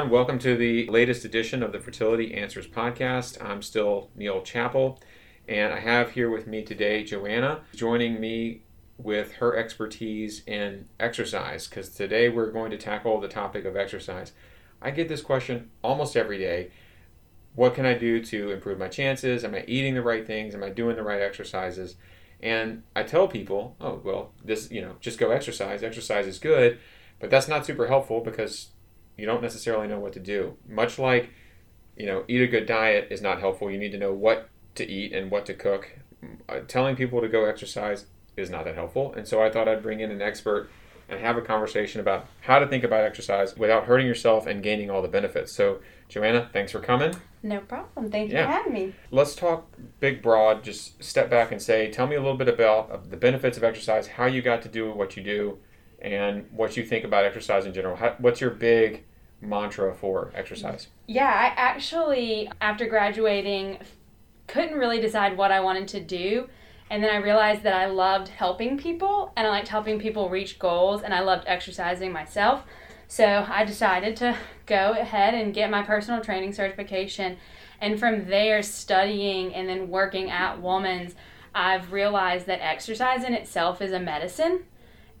Everyone, welcome to the latest edition of the Fertility Answers podcast. I'm still Neil Chappell, and I have here with me today Joanna joining me with her expertise in exercise because today we're going to tackle the topic of exercise. I get this question almost every day. What can I do to improve my chances? Am I eating the right things? Am I doing the right exercises? And I tell people, oh, well, this, you know, just go exercise. Exercise is good, but that's not super helpful because you don't necessarily know what to do. Much like, you know, eat a good diet is not helpful. You need to know what to eat and what to cook. Uh, telling people to go exercise is not that helpful. And so I thought I'd bring in an expert and have a conversation about how to think about exercise without hurting yourself and gaining all the benefits. So, Joanna, thanks for coming. No problem. Thank you yeah. for having me. Let's talk big, broad. Just step back and say, tell me a little bit about the benefits of exercise, how you got to do what you do, and what you think about exercise in general. How, what's your big mantra for exercise? Yeah, I actually, after graduating, couldn't really decide what I wanted to do. And then I realized that I loved helping people and I liked helping people reach goals and I loved exercising myself. So I decided to go ahead and get my personal training certification. And from there, studying and then working at Woman's, I've realized that exercise in itself is a medicine.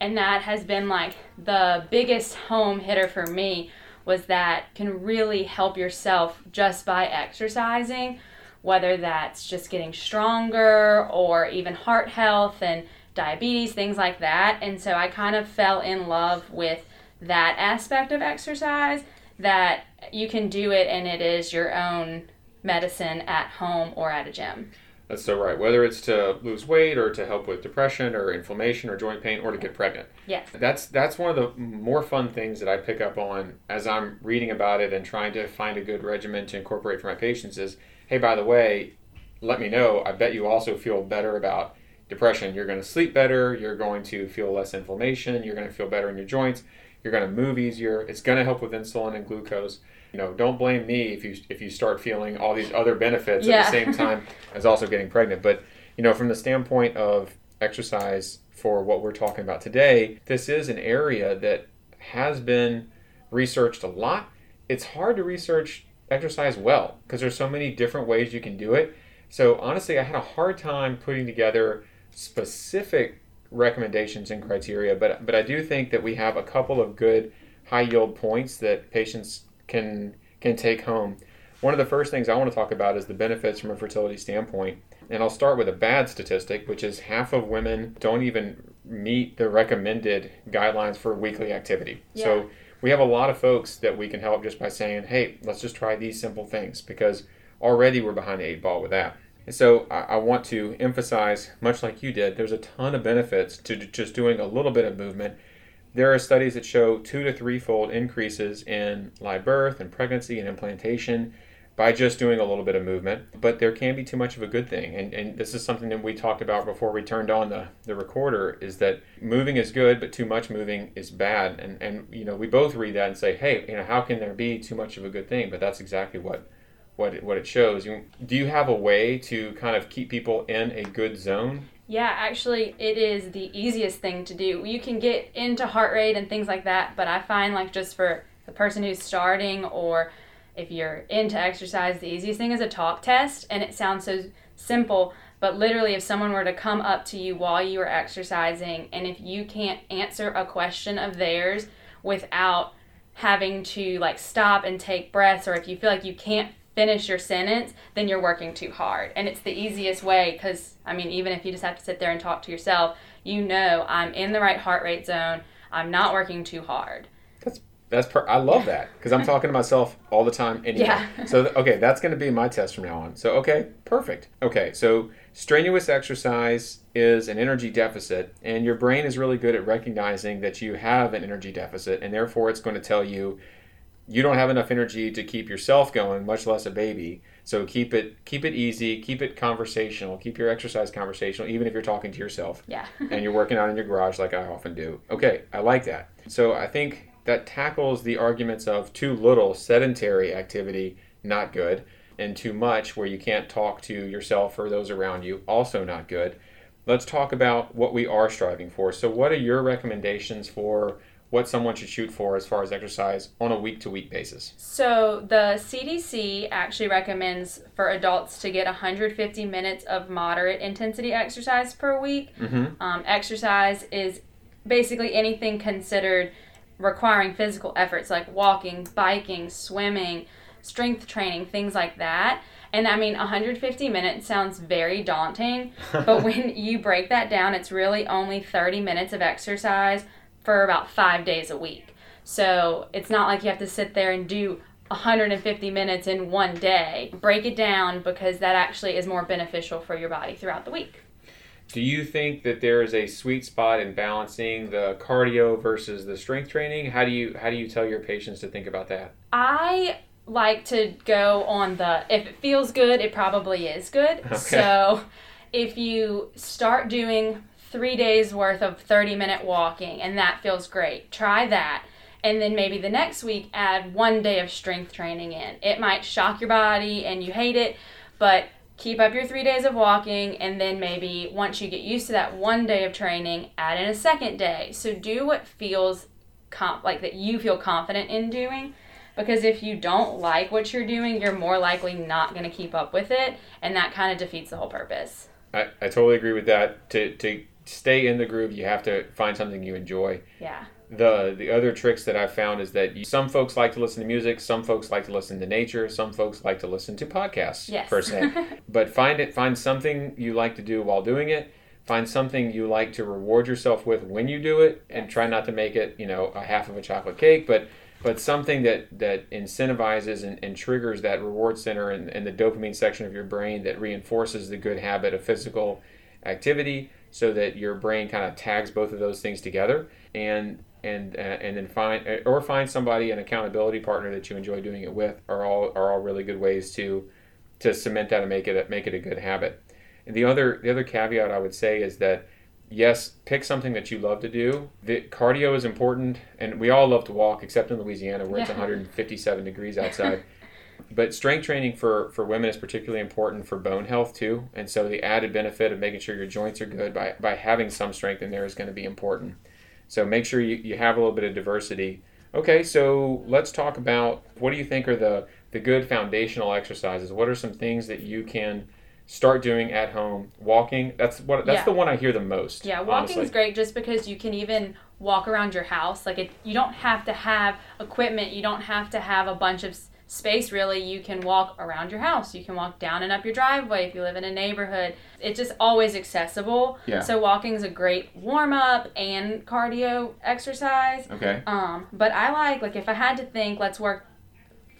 And that has been like the biggest home hitter for me was that can really help yourself just by exercising, whether that's just getting stronger or even heart health and diabetes, things like that. And so I kind of fell in love with that aspect of exercise that you can do it and it is your own medicine at home or at a gym. That's so right. Whether it's to lose weight or to help with depression or inflammation or joint pain or to get pregnant. Yeah. That's that's one of the more fun things that I pick up on as I'm reading about it and trying to find a good regimen to incorporate for my patients is, hey, by the way, let me know. I bet you also feel better about depression. You're going to sleep better, you're going to feel less inflammation, you're going to feel better in your joints, you're going to move easier. It's going to help with insulin and glucose you know, don't blame me if you if you start feeling all these other benefits yeah. at the same time as also getting pregnant. But you know, from the standpoint of exercise for what we're talking about today, this is an area that has been researched a lot. It's hard to research exercise well because there's so many different ways you can do it. So honestly, I had a hard time putting together specific recommendations and criteria, but but I do think that we have a couple of good high yield points that patients can can take home. One of the first things I want to talk about is the benefits from a fertility standpoint. And I'll start with a bad statistic, which is half of women don't even meet the recommended guidelines for weekly activity. Yeah. So we have a lot of folks that we can help just by saying, hey, let's just try these simple things because already we're behind the eight ball with that. And so I, I want to emphasize, much like you did, there's a ton of benefits to just doing a little bit of movement there are studies that show two to threefold increases in live birth and pregnancy and implantation by just doing a little bit of movement. But there can be too much of a good thing. And, and this is something that we talked about before we turned on the, the recorder is that moving is good, but too much moving is bad. And, and, you know, we both read that and say, hey, you know, how can there be too much of a good thing? But that's exactly what, what, it, what it shows. You, do you have a way to kind of keep people in a good zone? Yeah, actually, it is the easiest thing to do. You can get into heart rate and things like that, but I find like just for the person who's starting or if you're into exercise, the easiest thing is a talk test, and it sounds so simple, but literally, if someone were to come up to you while you are exercising, and if you can't answer a question of theirs without having to like stop and take breaths, or if you feel like you can't finish your sentence, then you're working too hard. And it's the easiest way because, I mean, even if you just have to sit there and talk to yourself, you know I'm in the right heart rate zone. I'm not working too hard. That's that's per- I love that because I'm talking to myself all the time anyway. Yeah. so okay, that's going to be my test from now on. So okay, perfect. Okay, so strenuous exercise is an energy deficit, and your brain is really good at recognizing that you have an energy deficit, and therefore it's going to tell you you don't have enough energy to keep yourself going, much less a baby. So keep it keep it easy, keep it conversational, keep your exercise conversational, even if you're talking to yourself. Yeah. and you're working out in your garage like I often do. Okay, I like that. So I think that tackles the arguments of too little sedentary activity, not good, and too much where you can't talk to yourself or those around you, also not good. Let's talk about what we are striving for. So what are your recommendations for what someone should shoot for as far as exercise on a week to week basis? So, the CDC actually recommends for adults to get 150 minutes of moderate intensity exercise per week. Mm-hmm. Um, exercise is basically anything considered requiring physical efforts like walking, biking, swimming, strength training, things like that. And I mean, 150 minutes sounds very daunting, but when you break that down, it's really only 30 minutes of exercise for about five days a week. So it's not like you have to sit there and do 150 minutes in one day. Break it down because that actually is more beneficial for your body throughout the week. Do you think that there is a sweet spot in balancing the cardio versus the strength training? How do you how do you tell your patients to think about that? I like to go on the if it feels good, it probably is good. Okay. So if you start doing three days worth of 30 minute walking and that feels great, try that. And then maybe the next week add one day of strength training in. It might shock your body and you hate it, but keep up your three days of walking and then maybe once you get used to that one day of training, add in a second day. So do what feels like that you feel confident in doing because if you don't like what you're doing, you're more likely not going to keep up with it, and that kind of defeats the whole purpose. I, I totally agree with that. To to stay in the groove, you have to find something you enjoy. Yeah. The the other tricks that I've found is that you, some folks like to listen to music, some folks like to listen to nature, some folks like to listen to podcasts Yes. per se. but find it find something you like to do while doing it. Find something you like to reward yourself with when you do it, and try not to make it you know a half of a chocolate cake, but but something that that incentivizes and, and triggers that reward center and, and the dopamine section of your brain that reinforces the good habit of physical activity so that your brain kind of tags both of those things together and and uh, and then find or find somebody an accountability partner that you enjoy doing it with are all are all really good ways to to cement that and make it a, make it a good habit. And the other the other caveat I would say is that yes, pick something that you love to do. The cardio is important, and we all love to walk, except in Louisiana where it's 157 degrees outside. but strength training for for women is particularly important for bone health too, and so the added benefit of making sure your joints are good by by having some strength in there is going to be important. So make sure you, you have a little bit of diversity. Okay, so let's talk about what do you think are the the good foundational exercises? What are some things that you can start doing at home? Walking, that's what that's Yeah. the one I hear the most. Yeah, walking honestly. is great just because you can even walk around your house. Like it, you don't have to have equipment. You don't have to have a bunch of space. Really, you can walk around your house. You can walk down and up your driveway if you live in a neighborhood. It's just always accessible. Yeah. So walking is a great warm up and cardio exercise. Okay. Um, but I like like if I had to think, let's work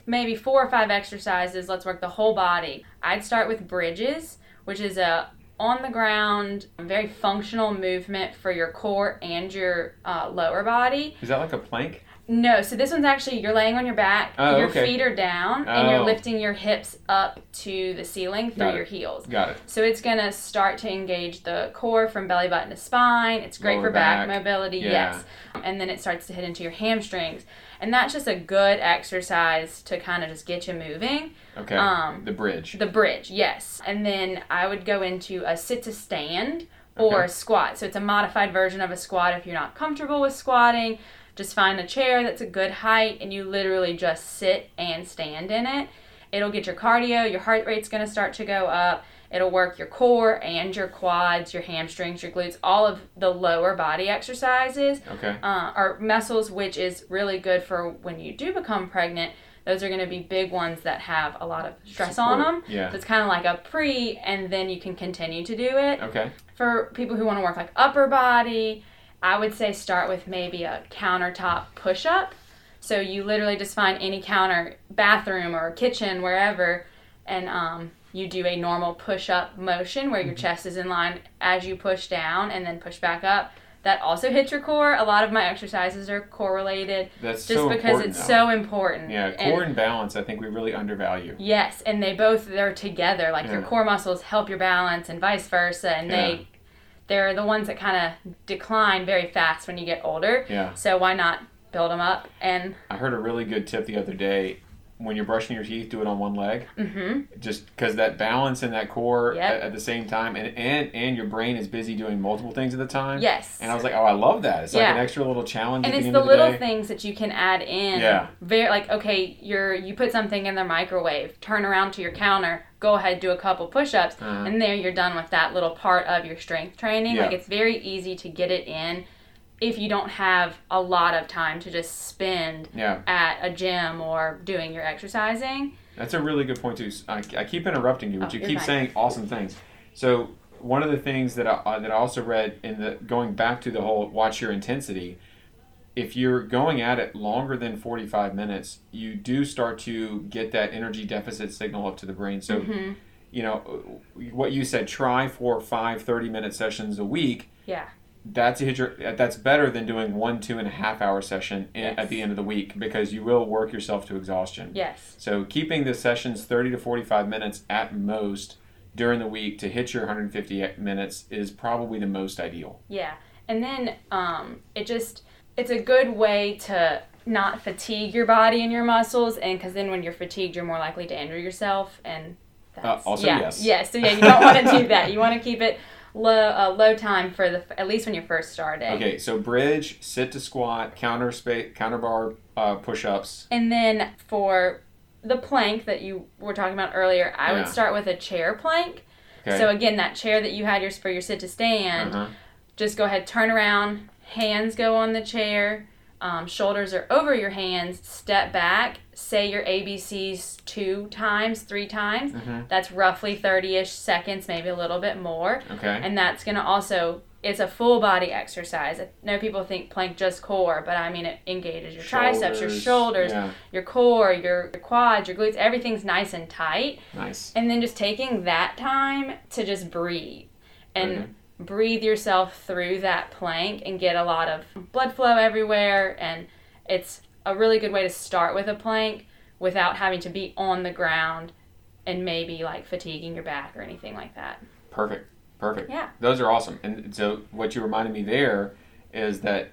maybe four or five exercises. Let's work the whole body. I'd start with bridges, which is a on the ground, very functional movement for your core and your uh, lower body. Is that like a plank? No, so this one's actually you're laying on your back, Oh, your okay. feet are down, and Oh. you're lifting your hips up to the ceiling through your heels. Got it. So it's gonna start to engage the core from belly button to spine. It's great Lower for back, back. mobility, Yeah. yes. And then it starts to hit into your hamstrings. And that's just a good exercise to kind of just get you moving. Okay. Um, the bridge. The bridge, yes. And then I would go into a sit to stand or Okay. a squat. So it's a modified version of a squat if you're not comfortable with squatting. Just find a chair that's a good height and you literally just sit and stand in it. It'll get your cardio, your heart rate's going to start to go up. It'll work your core and your quads, your hamstrings, your glutes, all of the lower body exercises Okay. uh, are muscles, which is really good for when you do become pregnant. Those are going to be big ones that have a lot of stress on them. Yeah. So it's kind of like a pre, and then you can continue to do it. Okay. For people who want to work like upper body, I would say start with maybe a countertop push up. So you literally just find any counter, bathroom or kitchen, wherever, and um, you do a normal push up motion where your Mm-hmm. chest is in line as you push down and then push back up. That also hits your core. A lot of my exercises are correlated That's just so because it's though. so important. Yeah, core and balance. I think we really undervalue. Yes, and they both they're together. Like your core muscles help your balance and vice versa, and Yeah. they they're the ones that kind of decline very fast when you get older. Yeah. So why not build them up? And I heard a really good tip the other day. When you're brushing your teeth, do it on one leg. Mm-hmm. Just because that balance in that core Yep. at, at the same time, and, and and your brain is busy doing multiple things at the time. Yes. And I was like, oh, I love that. It's like an extra little challenge. and it's the, the little day. things that you can add in. Yeah. Very like okay, you're you put something in the microwave, turn around to your counter, go ahead, do a couple push-ups, Uh-huh. and there you're done with that little part of your strength training. Yeah. Like it's very easy to get it in if you don't have a lot of time to just spend Yeah. at a gym or doing your exercising. That's a really good point too. I, I keep interrupting you, but Oh, you keep fine. saying awesome things. So one of the things that I, uh, that I also read in the going back to the whole watch your intensity. If you're going at it longer than 45 minutes, you do start to get that energy deficit signal up to the brain. So, Mhm. you know, what you said, try four, five, 30 minute sessions a week. Yeah. That's a hit your, that's better than doing one, two and a half hour session in, Yes. at the end of the week because you will work yourself to exhaustion. Yes. So keeping the sessions 30 to 45 minutes at most during the week to hit your 150 minutes is probably the most ideal. Yeah. And then um, it just it's a good way to not fatigue your body and your muscles and because then when you're fatigued you're more likely to injure yourself and that's, also yeah, yes. yes so yeah you don't want to do that you want to keep it low uh, low time for the at least when you're first starting Okay, so bridge, sit to squat, counter space, counter bar uh, push-ups. and then for the plank that you were talking about earlier I Yeah. would start with a chair plank Okay. so again that chair that you had your for your sit to stand uh-huh. just go ahead, turn around, hands go on the chair, um, shoulders are over your hands, step back, say your ABCs two times, three times. Mhm. That's roughly 30 ish seconds, maybe a little bit more. Okay. And that's going to also, it's a full body exercise. I know people think plank just core, but I mean, it engages your triceps, your shoulders, Yeah. your core, your quads, your glutes, everything's nice and tight Nice. and then just taking that time to just breathe and Mhm. breathe yourself through that plank and get a lot of blood flow everywhere and it's a really good way to start with a plank without having to be on the ground and maybe like fatiguing your back or anything like that. Perfect. Perfect. Yeah. Those are awesome. And so what you reminded me there is that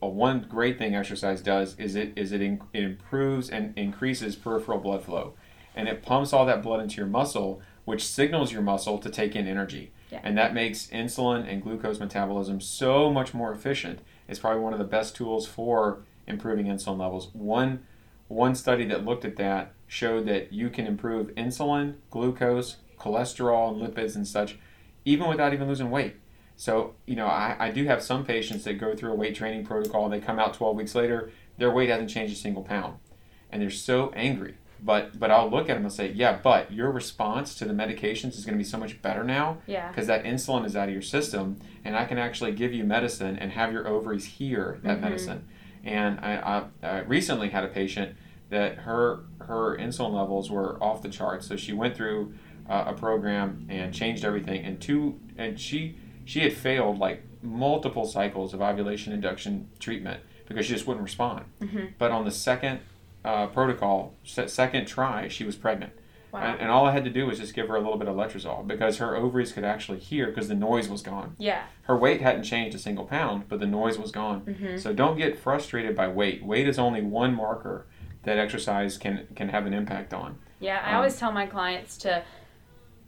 one great thing exercise does is it is it, in, it improves and increases peripheral blood flow, and it pumps all that blood into your muscle, which signals your muscle to take in energy, Yeah. and that makes insulin and glucose metabolism so much more efficient. It's probably one of the best tools for improving insulin levels. One one study that looked at that showed that you can improve insulin, glucose, cholesterol, and lipids and such, even without even losing weight. So, you know, I, I do have some patients that go through a weight training protocol and they come out 12 weeks later, their weight hasn't changed a single pound. And they're so angry. But but I'll look at them and say, yeah, but your response to the medications is going to be so much better now Yeah. because that insulin is out of your system and I can actually give you medicine and have your ovaries hear that Mhm. medicine. And I, I, I recently had a patient that her her insulin levels were off the charts. So she went through uh, a program and changed everything. And two, and she she had failed like multiple cycles of ovulation induction treatment because she just wouldn't respond. Mhm. But on the second uh, protocol, second try, she was pregnant. Wow. And, and all I had to do was just give her a little bit of letrozole because her ovaries could actually hear because the noise was gone. yeah. Her weight hadn't changed a single pound, but the noise was gone. Mhm. So don't get frustrated by weight. Weight is only one marker that exercise can can have an impact on. Yeah, I Um, always tell my clients to,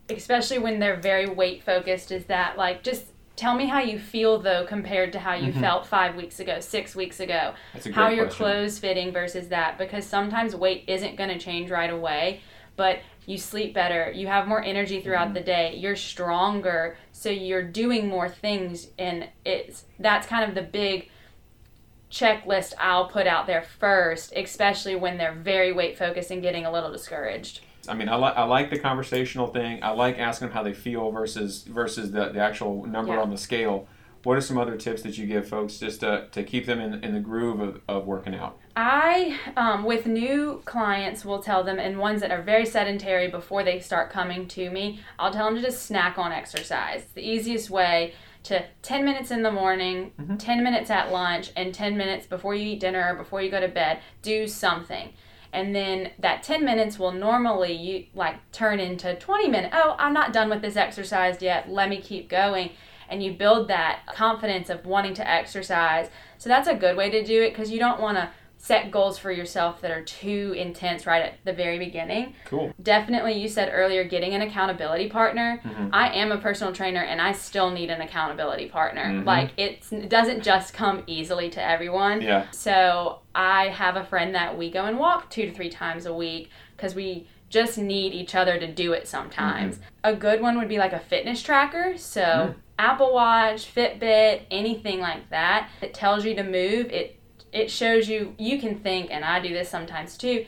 especially when they're very weight focused, is that like just tell me how you feel though compared to how you Mhm. felt five weeks ago, six weeks ago, That's a great how your question. clothes fitting versus that, because sometimes weight isn't going to change right away, but you sleep better, you have more energy throughout Mhm. the day, you're stronger, so you're doing more things, and it's that's kind of the big checklist I'll put out there first, especially when they're very weight focused and getting a little discouraged. I mean, I, li- I like the conversational thing. I like asking them how they feel versus versus the, the actual number Yeah. on the scale. What are some other tips that you give folks just to, to keep them in, in the groove of, of working out? I, um, with new clients, will tell them, and ones that are very sedentary before they start coming to me, I'll tell them to just snack on exercise. It's the easiest way to 10 minutes in the morning, Mhm. 10 minutes at lunch, and 10 minutes before you eat dinner or before you go to bed. Do something. And then that 10 minutes will normally you like turn into 20 minutes. Oh, I'm not done with this exercise yet. Let me keep going. And you build that confidence of wanting to exercise. So that's a good way to do it because you don't want to set goals for yourself that are too intense right at the very beginning. Cool. Definitely, you said earlier, getting an accountability partner. Mhm. I am a personal trainer and I still need an accountability partner. Mhm. Like, it's, it doesn't just come easily to everyone. Yeah. So, I have a friend that we go and walk two to three times a week because we just need each other to do it sometimes. A good one would be like a fitness tracker. So, Mm. Apple Watch, Fitbit, anything like that. It tells you to move. It it shows you you can think and I do this sometimes too.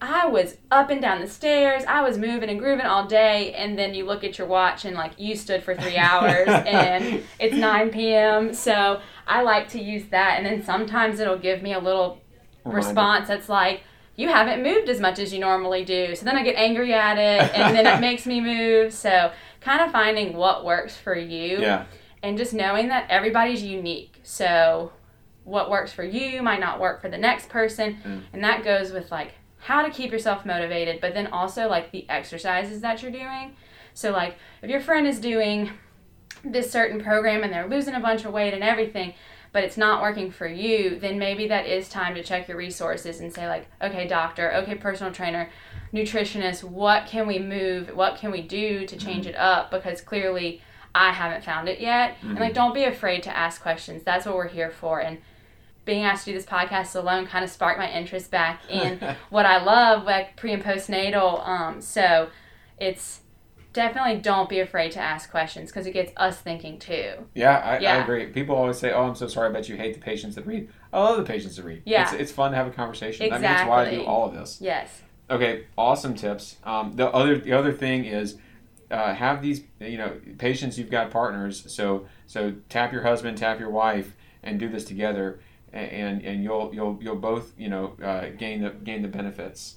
I was up and down the stairs. I was moving and grooving all day, and then you look at your watch and like you stood for three hours, and it's 9 p.m. So I like to use that, and then sometimes it'll give me a little Reminder. response that's like, "You haven't moved as much as you normally do." So then I get angry at it, and then it makes me move. So kind of finding what works for you Yeah. and just knowing that everybody's unique. So what works for you might not work for the next person, Mm. and that goes with like how to keep yourself motivated, but then also like the exercises that you're doing. So like if your friend is doing this certain program and they're losing a bunch of weight and everything, but it's not working for you, then maybe that is time to check your resources and say like, okay, doctor, okay, personal trainer, nutritionist, what can we move? What can we do to change it up? Because clearly I haven't found it yet. And like, don't be afraid to ask questions. That's what we're here for. And being asked to do this podcast alone kind of sparked my interest back in what I love, like pre and postnatal. Um, so it's definitely don't be afraid to ask questions because it gets us thinking too. Yeah, I, I agree. People always say, "Oh, I'm so sorry. I bet you hate the patients that read." I love the patients that read. Yeah. it's, it's fun to have a conversation. I mean, that's why I do all of this. Yes. Okay, awesome tips. Um, the other the other thing is uh, have these you know patients. You've got partners, so so tap your husband, tap your wife, and do this together, and and you'll you'll you'll both you know uh, gain the gain the benefits.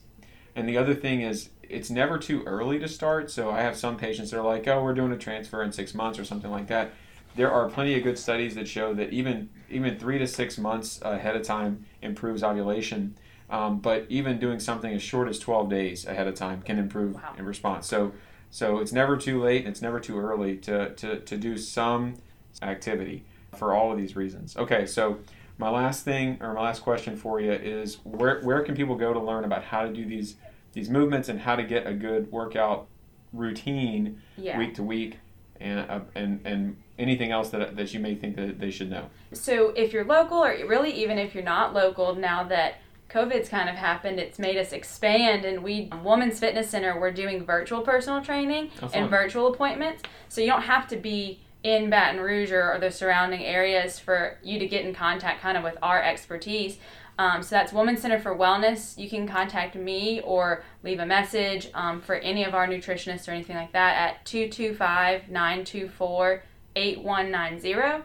And the other thing is it's never too early to start. So I have some patients that are like, oh, we're doing a transfer in six months or something like that. There are plenty of good studies that show that even even three to six months ahead of time improves ovulation. Um, but even doing something as short as 12 days ahead of time can improve Wow. in response. So, so it's never too late and it's never too early to, to, to do some activity for all of these reasons. Okay, so my last thing or my last question for you is where, where can people go to learn about how to do these these movements and how to get a good workout routine Yeah. week to week and, uh, and, and anything else that, that you may think that they should know? So if you're local, or really even if you're not local, now that COVID's kind of happened, it's made us expand. And we, Women's Fitness Center, we're doing virtual personal training Oh, and virtual appointments. So you don't have to be in Baton Rouge or, or the surrounding areas for you to get in contact kind of with our expertise. Um, so that's Women's Center for Wellness. You can contact me or leave a message um, for any of our nutritionists or anything like that at 225 924 8190.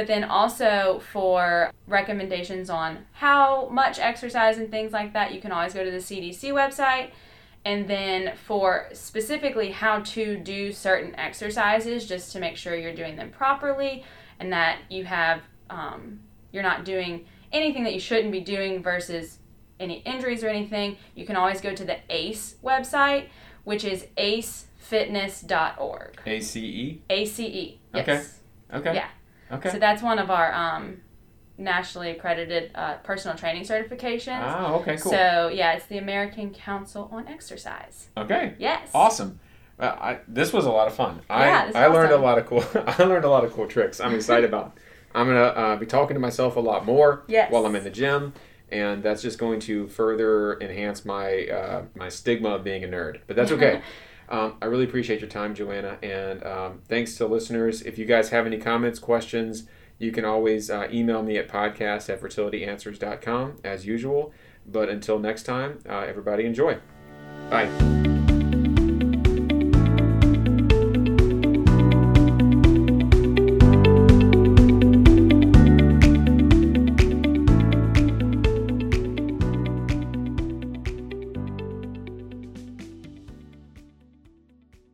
But then also for recommendations on how much exercise and things like that, you can always go to the CDC website. And then for specifically how to do certain exercises, just to make sure you're doing them properly and that you have, um, you're not doing anything that you shouldn't be doing versus any injuries or anything, you can always go to the ACE website, which is acefitness.org. A C E? ACE. Yes. Okay. Okay. Yeah. Okay. So that's one of our um, nationally accredited uh, personal training certifications. Ah, okay, cool. So yeah, it's the American Council on Exercise. okay. Yes. Awesome. Uh, I, this was a lot of fun. Yeah, I, I learned awesome. a lot of cool. I learned a lot of cool tricks. I'm excited about. I'm gonna uh, be talking to myself a lot more Yes. while I'm in the gym, and that's just going to further enhance my uh, my stigma of being a nerd. But that's okay. um, I really appreciate your time, Joanna, and um, thanks to listeners. If you guys have any comments, questions, you can always uh, email me at podcast at fertilityanswers.com as usual. But until next time, uh, everybody enjoy. Bye.